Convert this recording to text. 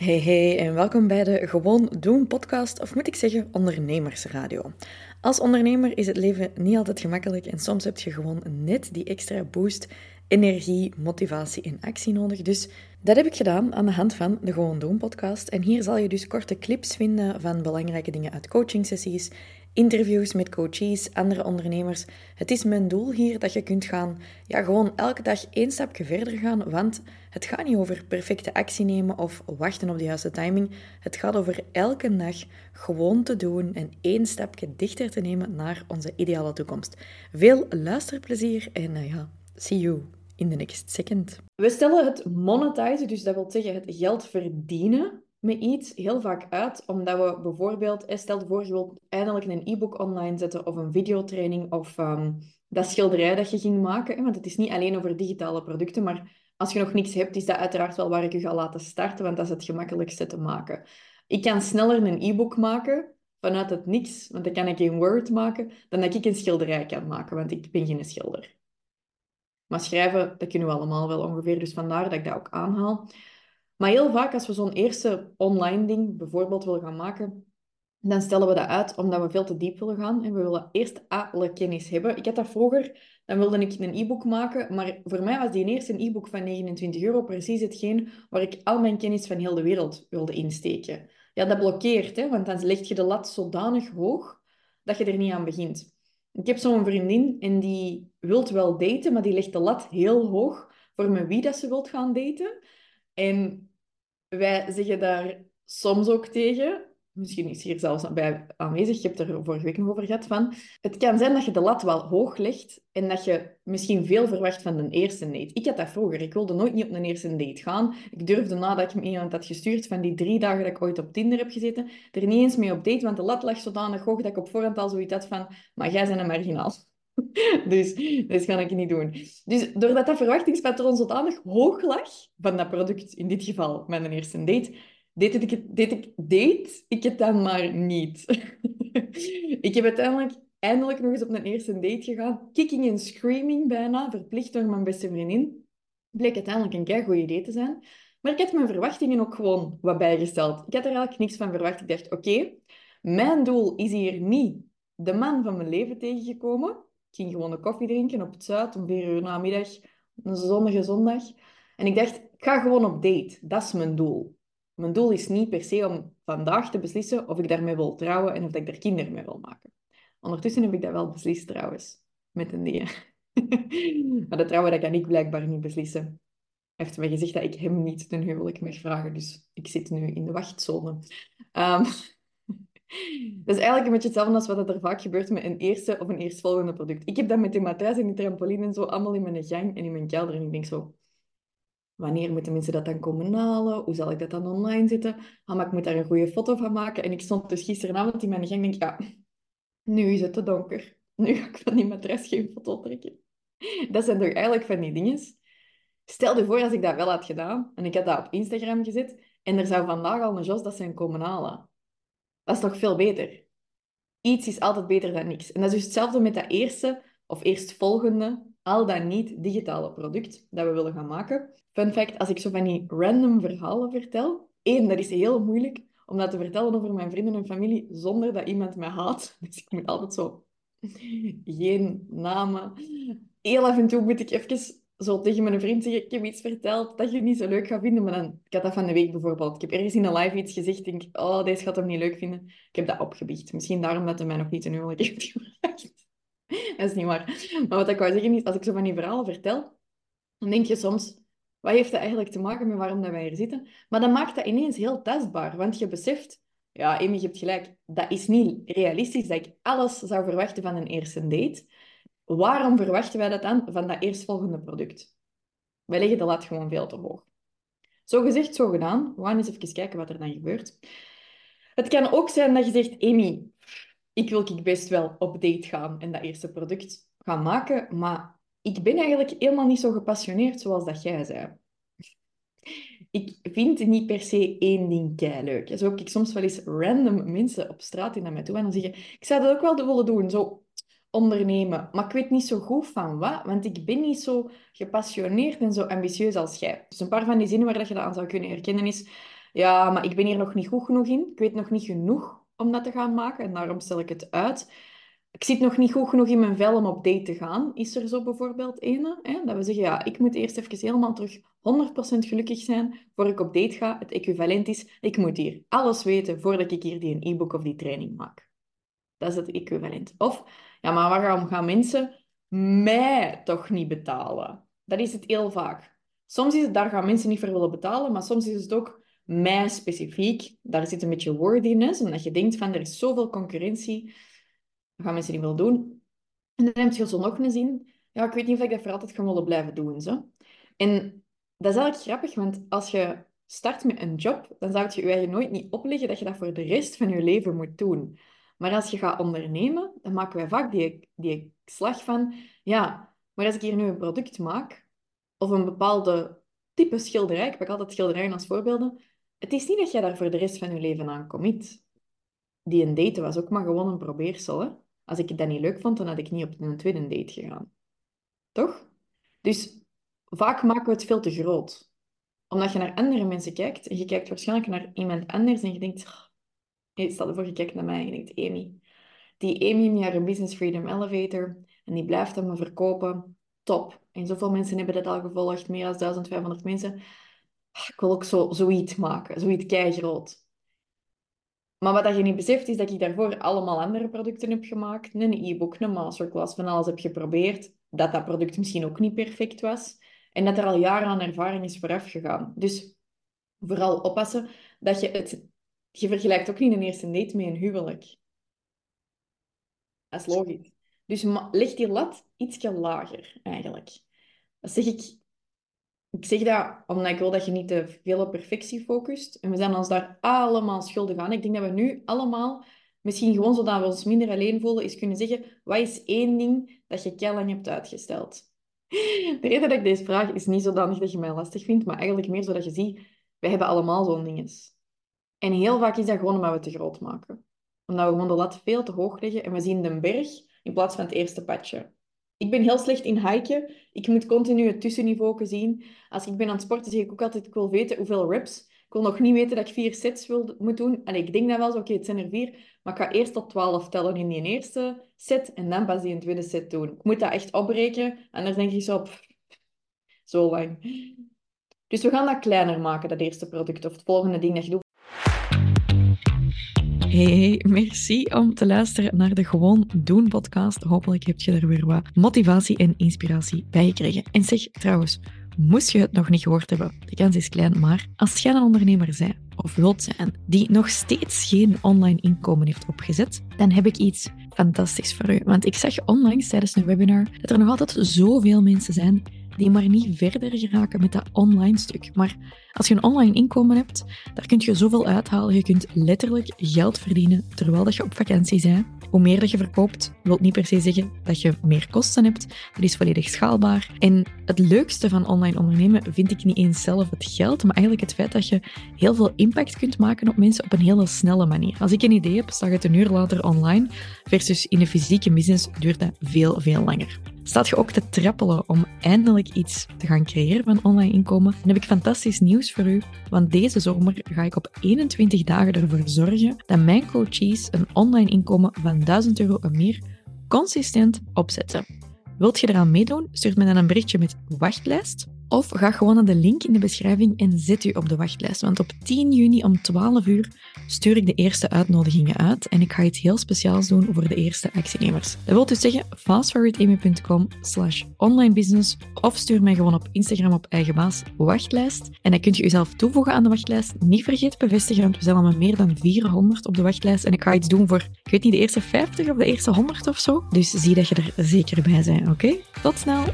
Hey hey en welkom bij de Gewoon Doen podcast, of moet ik zeggen ondernemersradio. Als ondernemer is het leven niet altijd gemakkelijk en soms heb je gewoon net die extra boost, energie, motivatie en actie nodig. Dus dat heb ik gedaan aan de hand van de Gewoon Doen podcast. En hier zal je dus korte clips vinden van belangrijke dingen uit coachingsessies, interviews met coaches, andere ondernemers. Het is mijn doel hier dat je kunt gaan, ja, gewoon elke dag één stapje verder gaan, want het gaat niet over perfecte actie nemen of wachten op de juiste timing. Het gaat over elke dag gewoon te doen en één stapje dichter te nemen naar onze ideale toekomst. Veel luisterplezier en uh, ja, see you in the next second. We stellen het monetizen, dus dat wil zeggen het geld verdienen, met iets heel vaak uit, omdat we bijvoorbeeld, stel voor je wilt eindelijk een e-book online zetten of een videotraining of um, dat schilderij dat je ging maken. Want het is niet alleen over digitale producten, maar als je nog niks hebt, is dat uiteraard wel waar ik je ga laten starten, want dat is het gemakkelijkste te maken. Ik kan sneller een e-book maken vanuit het niks, want dan kan ik in Word maken, dan dat ik een schilderij kan maken, want ik ben geen schilder. Maar schrijven, dat kunnen we allemaal wel ongeveer, dus vandaar dat ik dat ook aanhaal. Maar heel vaak als we zo'n eerste online ding bijvoorbeeld willen gaan maken, dan stellen we dat uit omdat we veel te diep willen gaan. En we willen eerst alle kennis hebben. Ik had dat vroeger, dan wilde ik een e-book maken, maar voor mij was die eerste e-book van 29 euro precies hetgeen waar ik al mijn kennis van heel de wereld wilde insteken. Ja, dat blokkeert, hè, want dan leg je de lat zodanig hoog dat je er niet aan begint. Ik heb zo'n vriendin en die wilt wel daten, maar die legt de lat heel hoog voor met wie dat ze wilt gaan daten. En wij zeggen daar soms ook tegen, misschien is hier zelfs bij aanwezig, je hebt er vorige week nog over gehad, van het kan zijn dat je de lat wel hoog legt en dat je misschien veel verwacht van een eerste date. Ik had dat vroeger, ik wilde nooit niet op een eerste date gaan. Ik durfde nadat ik me iemand had gestuurd van die drie dagen dat ik ooit op Tinder heb gezeten, er niet eens mee op date, want de lat lag zodanig hoog dat ik op voorhand al zoiets had van, maar jij bent een marginaal. dus dat ga ik niet doen. Dus doordat dat verwachtingspatroon zodanig hoog lag van dat product, in dit geval mijn eerste date, deed ik, het, deed ik, deed ik het dan maar niet. ik heb uiteindelijk eindelijk nog eens op een eerste date gegaan. Kicking en screaming bijna, verplicht door mijn beste vriendin. Bleek uiteindelijk een kei goed idee te zijn. Maar ik had mijn verwachtingen ook gewoon wat bijgesteld. Ik had er eigenlijk niks van verwacht. Ik dacht, oké, mijn doel is hier niet de man van mijn leven tegengekomen. Ik ging gewoon een koffie drinken op het Zuid om vier uur namiddag, een zonnige zondag. En ik dacht, ik ga gewoon op date. Dat is mijn doel. Mijn doel is niet per se om vandaag te beslissen of ik daarmee wil trouwen en of ik daar kinderen mee wil maken. Ondertussen heb ik dat wel beslist trouwens, met een die. maar de trouwen, dat kan ik blijkbaar niet beslissen. Hij heeft mij gezegd dat ik hem niet ten huwelijk mag vragen, dus ik zit nu in de wachtzone. Um, dat is eigenlijk een beetje hetzelfde als wat er vaak gebeurt met een eerste of een eerstvolgende product. Ik heb dat met de matras en die trampoline en zo allemaal in mijn gang en in mijn kelder. En ik denk zo, wanneer moeten mensen dat dan komen halen? Hoe zal ik dat dan online zetten? Ah, maar ik moet daar een goede foto van maken. En ik stond dus gisteravond in mijn gang en denk, ja, nu is het te donker. Nu ga ik van die matras geen foto trekken. Dat zijn toch eigenlijk van die dingen. Stel je voor als ik dat wel had gedaan en ik had dat op Instagram gezet en er zou vandaag al een Jos dat zijn komen halen. Dat is toch veel beter? Iets is altijd beter dan niks. En dat is dus hetzelfde met dat eerste of eerstvolgende, al dan niet digitale product dat we willen gaan maken. Fun fact, als ik zo van die random verhalen vertel, één, dat is heel moeilijk om dat te vertellen over mijn vrienden en familie zonder dat iemand mij haat. Dus ik moet altijd zo geen namen. Heel af en toe moet ik even zo tegen mijn vriend zeggen, ik heb iets verteld dat je niet zo leuk gaat vinden. Maar dan, ik had dat van de week bijvoorbeeld. Ik heb ergens in een live iets gezegd, denk oh, deze gaat hem niet leuk vinden. Ik heb dat opgebiecht. Misschien daarom dat hij mij nog niet een huwelijk heeft gevraagd. dat is niet waar. Maar wat ik wou zeggen is, als ik zo van die verhalen vertel, dan denk je soms, wat heeft dat eigenlijk te maken met waarom dat wij hier zitten? Maar dan maakt dat ineens heel tastbaar, want je beseft, ja, Amy, je hebt gelijk, dat is niet realistisch dat ik alles zou verwachten van een eerste date. Waarom verwachten wij dat dan van dat eerstvolgende product? Wij leggen de lat gewoon veel te hoog. Zo gezegd, zo gedaan. We gaan eens even kijken wat er dan gebeurt. Het kan ook zijn dat je zegt, Amy, ik wil ik best wel op date gaan en dat eerste product gaan maken, maar ik ben eigenlijk helemaal niet zo gepassioneerd zoals dat jij zei. Ik vind niet per se één ding kei leuk. Zo heb ik soms wel eens random mensen op straat die naar mij toe en dan zeggen, ik zou dat ook wel willen doen. Zo, ondernemen. Maar ik weet niet zo goed van wat, want ik ben niet zo gepassioneerd en zo ambitieus als jij. Dus een paar van die zinnen waar je dat aan zou kunnen herkennen is... ja, maar ik ben hier nog niet goed genoeg in. Ik weet nog niet genoeg om dat te gaan maken en daarom stel ik het uit. Ik zit nog niet goed genoeg in mijn vel om op date te gaan. Is er zo bijvoorbeeld ene? Hè? Dat we zeggen, ja, ik moet eerst even helemaal terug 100% gelukkig zijn voor ik op date ga. Het equivalent is, ik moet hier alles weten voordat ik hier die e-book of die training maak. Dat is het equivalent. Of, ja, maar waarom gaan mensen mij toch niet betalen? Dat is het heel vaak. Soms is het, daar gaan mensen niet voor willen betalen, maar soms is het ook mij specifiek. Daar zit een beetje wordiness, omdat je denkt van, er is zoveel concurrentie, dat gaan mensen niet willen doen. En dan heb je zo nog een zin, ja, ik weet niet of ik dat voor altijd ga willen blijven doen. Zo. En dat is eigenlijk grappig, want als je start met een job, dan zou je je eigen nooit niet opleggen dat je dat voor de rest van je leven moet doen. Maar als je gaat ondernemen, dan maken wij vaak die, die slag van, ja, maar als ik hier nu een product maak, of een bepaalde type schilderij, ik pak altijd schilderijen als voorbeelden, het is niet dat je daar voor de rest van je leven aan commit. Die een date was ook maar gewoon een probeersel. Hè? Als ik dat niet leuk vond, dan had ik niet op een tweede date gegaan. Toch? Dus vaak maken we het veel te groot. Omdat je naar andere mensen kijkt en je kijkt waarschijnlijk naar iemand anders en je denkt, Stel je voor, je kijkt naar mij en je denkt, Amy. Die Amy met haar Business Freedom Elevator. En die blijft hem verkopen. Top. En zoveel mensen hebben dat al gevolgd. Meer dan 1500 mensen. Ik wil ook zo, zoiets maken. Zoiets keigroot. Maar wat je niet beseft, is dat ik daarvoor allemaal andere producten heb gemaakt. Een e-book, een masterclass, van alles heb geprobeerd. Dat dat product misschien ook niet perfect was. En dat er al jaren aan ervaring is vooraf gegaan. Dus vooral oppassen dat je het je vergelijkt ook niet een eerste date met een huwelijk. Dat is logisch. Dus leg die lat ietsje lager, eigenlijk. Dat zeg ik... Ik zeg dat omdat ik wil dat je niet te veel op perfectie focust. En we zijn ons daar allemaal schuldig aan. Ik denk dat we nu allemaal, misschien gewoon zodat we ons minder alleen voelen, is kunnen zeggen, wat is één ding dat je kei lang hebt uitgesteld? De reden dat ik deze vraag is niet zodanig dat je mij lastig vindt, maar eigenlijk meer zodat je ziet, we hebben allemaal zo'n dinges. En heel vaak is dat gewoon omdat we het te groot maken. Omdat we gewoon de lat veel te hoog leggen en we zien de berg in plaats van het eerste padje. Ik ben heel slecht in hiken. Ik moet continu het tussenniveau zien. Als ik ben aan het sporten, zeg ik ook altijd, ik wil weten hoeveel reps. Ik wil nog niet weten dat ik vier sets wil, moet doen. En ik denk dan wel oké, het zijn er vier. Maar ik ga eerst tot twaalf tellen in die eerste set en dan pas die een tweede set doen. Ik moet dat echt opbreken. Anders denk ik zo, op zo lang. Dus we gaan dat kleiner maken, dat eerste product. Of het volgende ding dat je doet. Hey, merci om te luisteren naar de Gewoon Doen podcast. Hopelijk heb je er weer wat motivatie en inspiratie bij gekregen. En zeg trouwens, moest je het nog niet gehoord hebben, de kans is klein, maar als jij een ondernemer bent of wilt zijn die nog steeds geen online inkomen heeft opgezet, dan heb ik iets fantastisch voor u. Want ik zag onlangs tijdens een webinar dat er nog altijd zoveel mensen zijn die maar niet verder geraken met dat online stuk. Maar als je een online inkomen hebt, daar kun je zoveel uithalen. Je kunt letterlijk geld verdienen terwijl dat je op vakantie bent. Hoe meer dat je verkoopt, wil niet per se zeggen dat je meer kosten hebt. Dat is volledig schaalbaar. En het leukste van online ondernemen vind ik niet eens zelf het geld, maar eigenlijk het feit dat je heel veel impact kunt maken op mensen op een hele snelle manier. Als ik een idee heb, staat het een uur later online, versus in een fysieke business duurt dat veel, veel langer. Staat je ook te trappelen om eindelijk iets te gaan creëren van online inkomen? Dan heb ik fantastisch nieuws voor u, want deze zomer ga ik op 21 dagen ervoor zorgen dat mijn coaches een online inkomen van 1000 euro en meer consistent opzetten. Wilt je eraan meedoen? Stuur me dan een berichtje met wachtlijst of ga gewoon naar de link in de beschrijving en zet u op de wachtlijst. Want op 10 juni om 12 uur stuur ik de eerste uitnodigingen uit en ik ga iets heel speciaals doen voor de eerste actienemers. Dat wil dus zeggen fastforwardamy.com slash onlinebusiness of stuur mij gewoon op Instagram op eigen baas wachtlijst. En dan kunt je jezelf toevoegen aan de wachtlijst. Niet vergeten bevestigen, want we zijn al meer dan 400 op de wachtlijst en ik ga iets doen voor, ik weet niet, de eerste 50 of de eerste 100 of zo. Dus zie dat je er zeker bij bent, oké? Tot snel!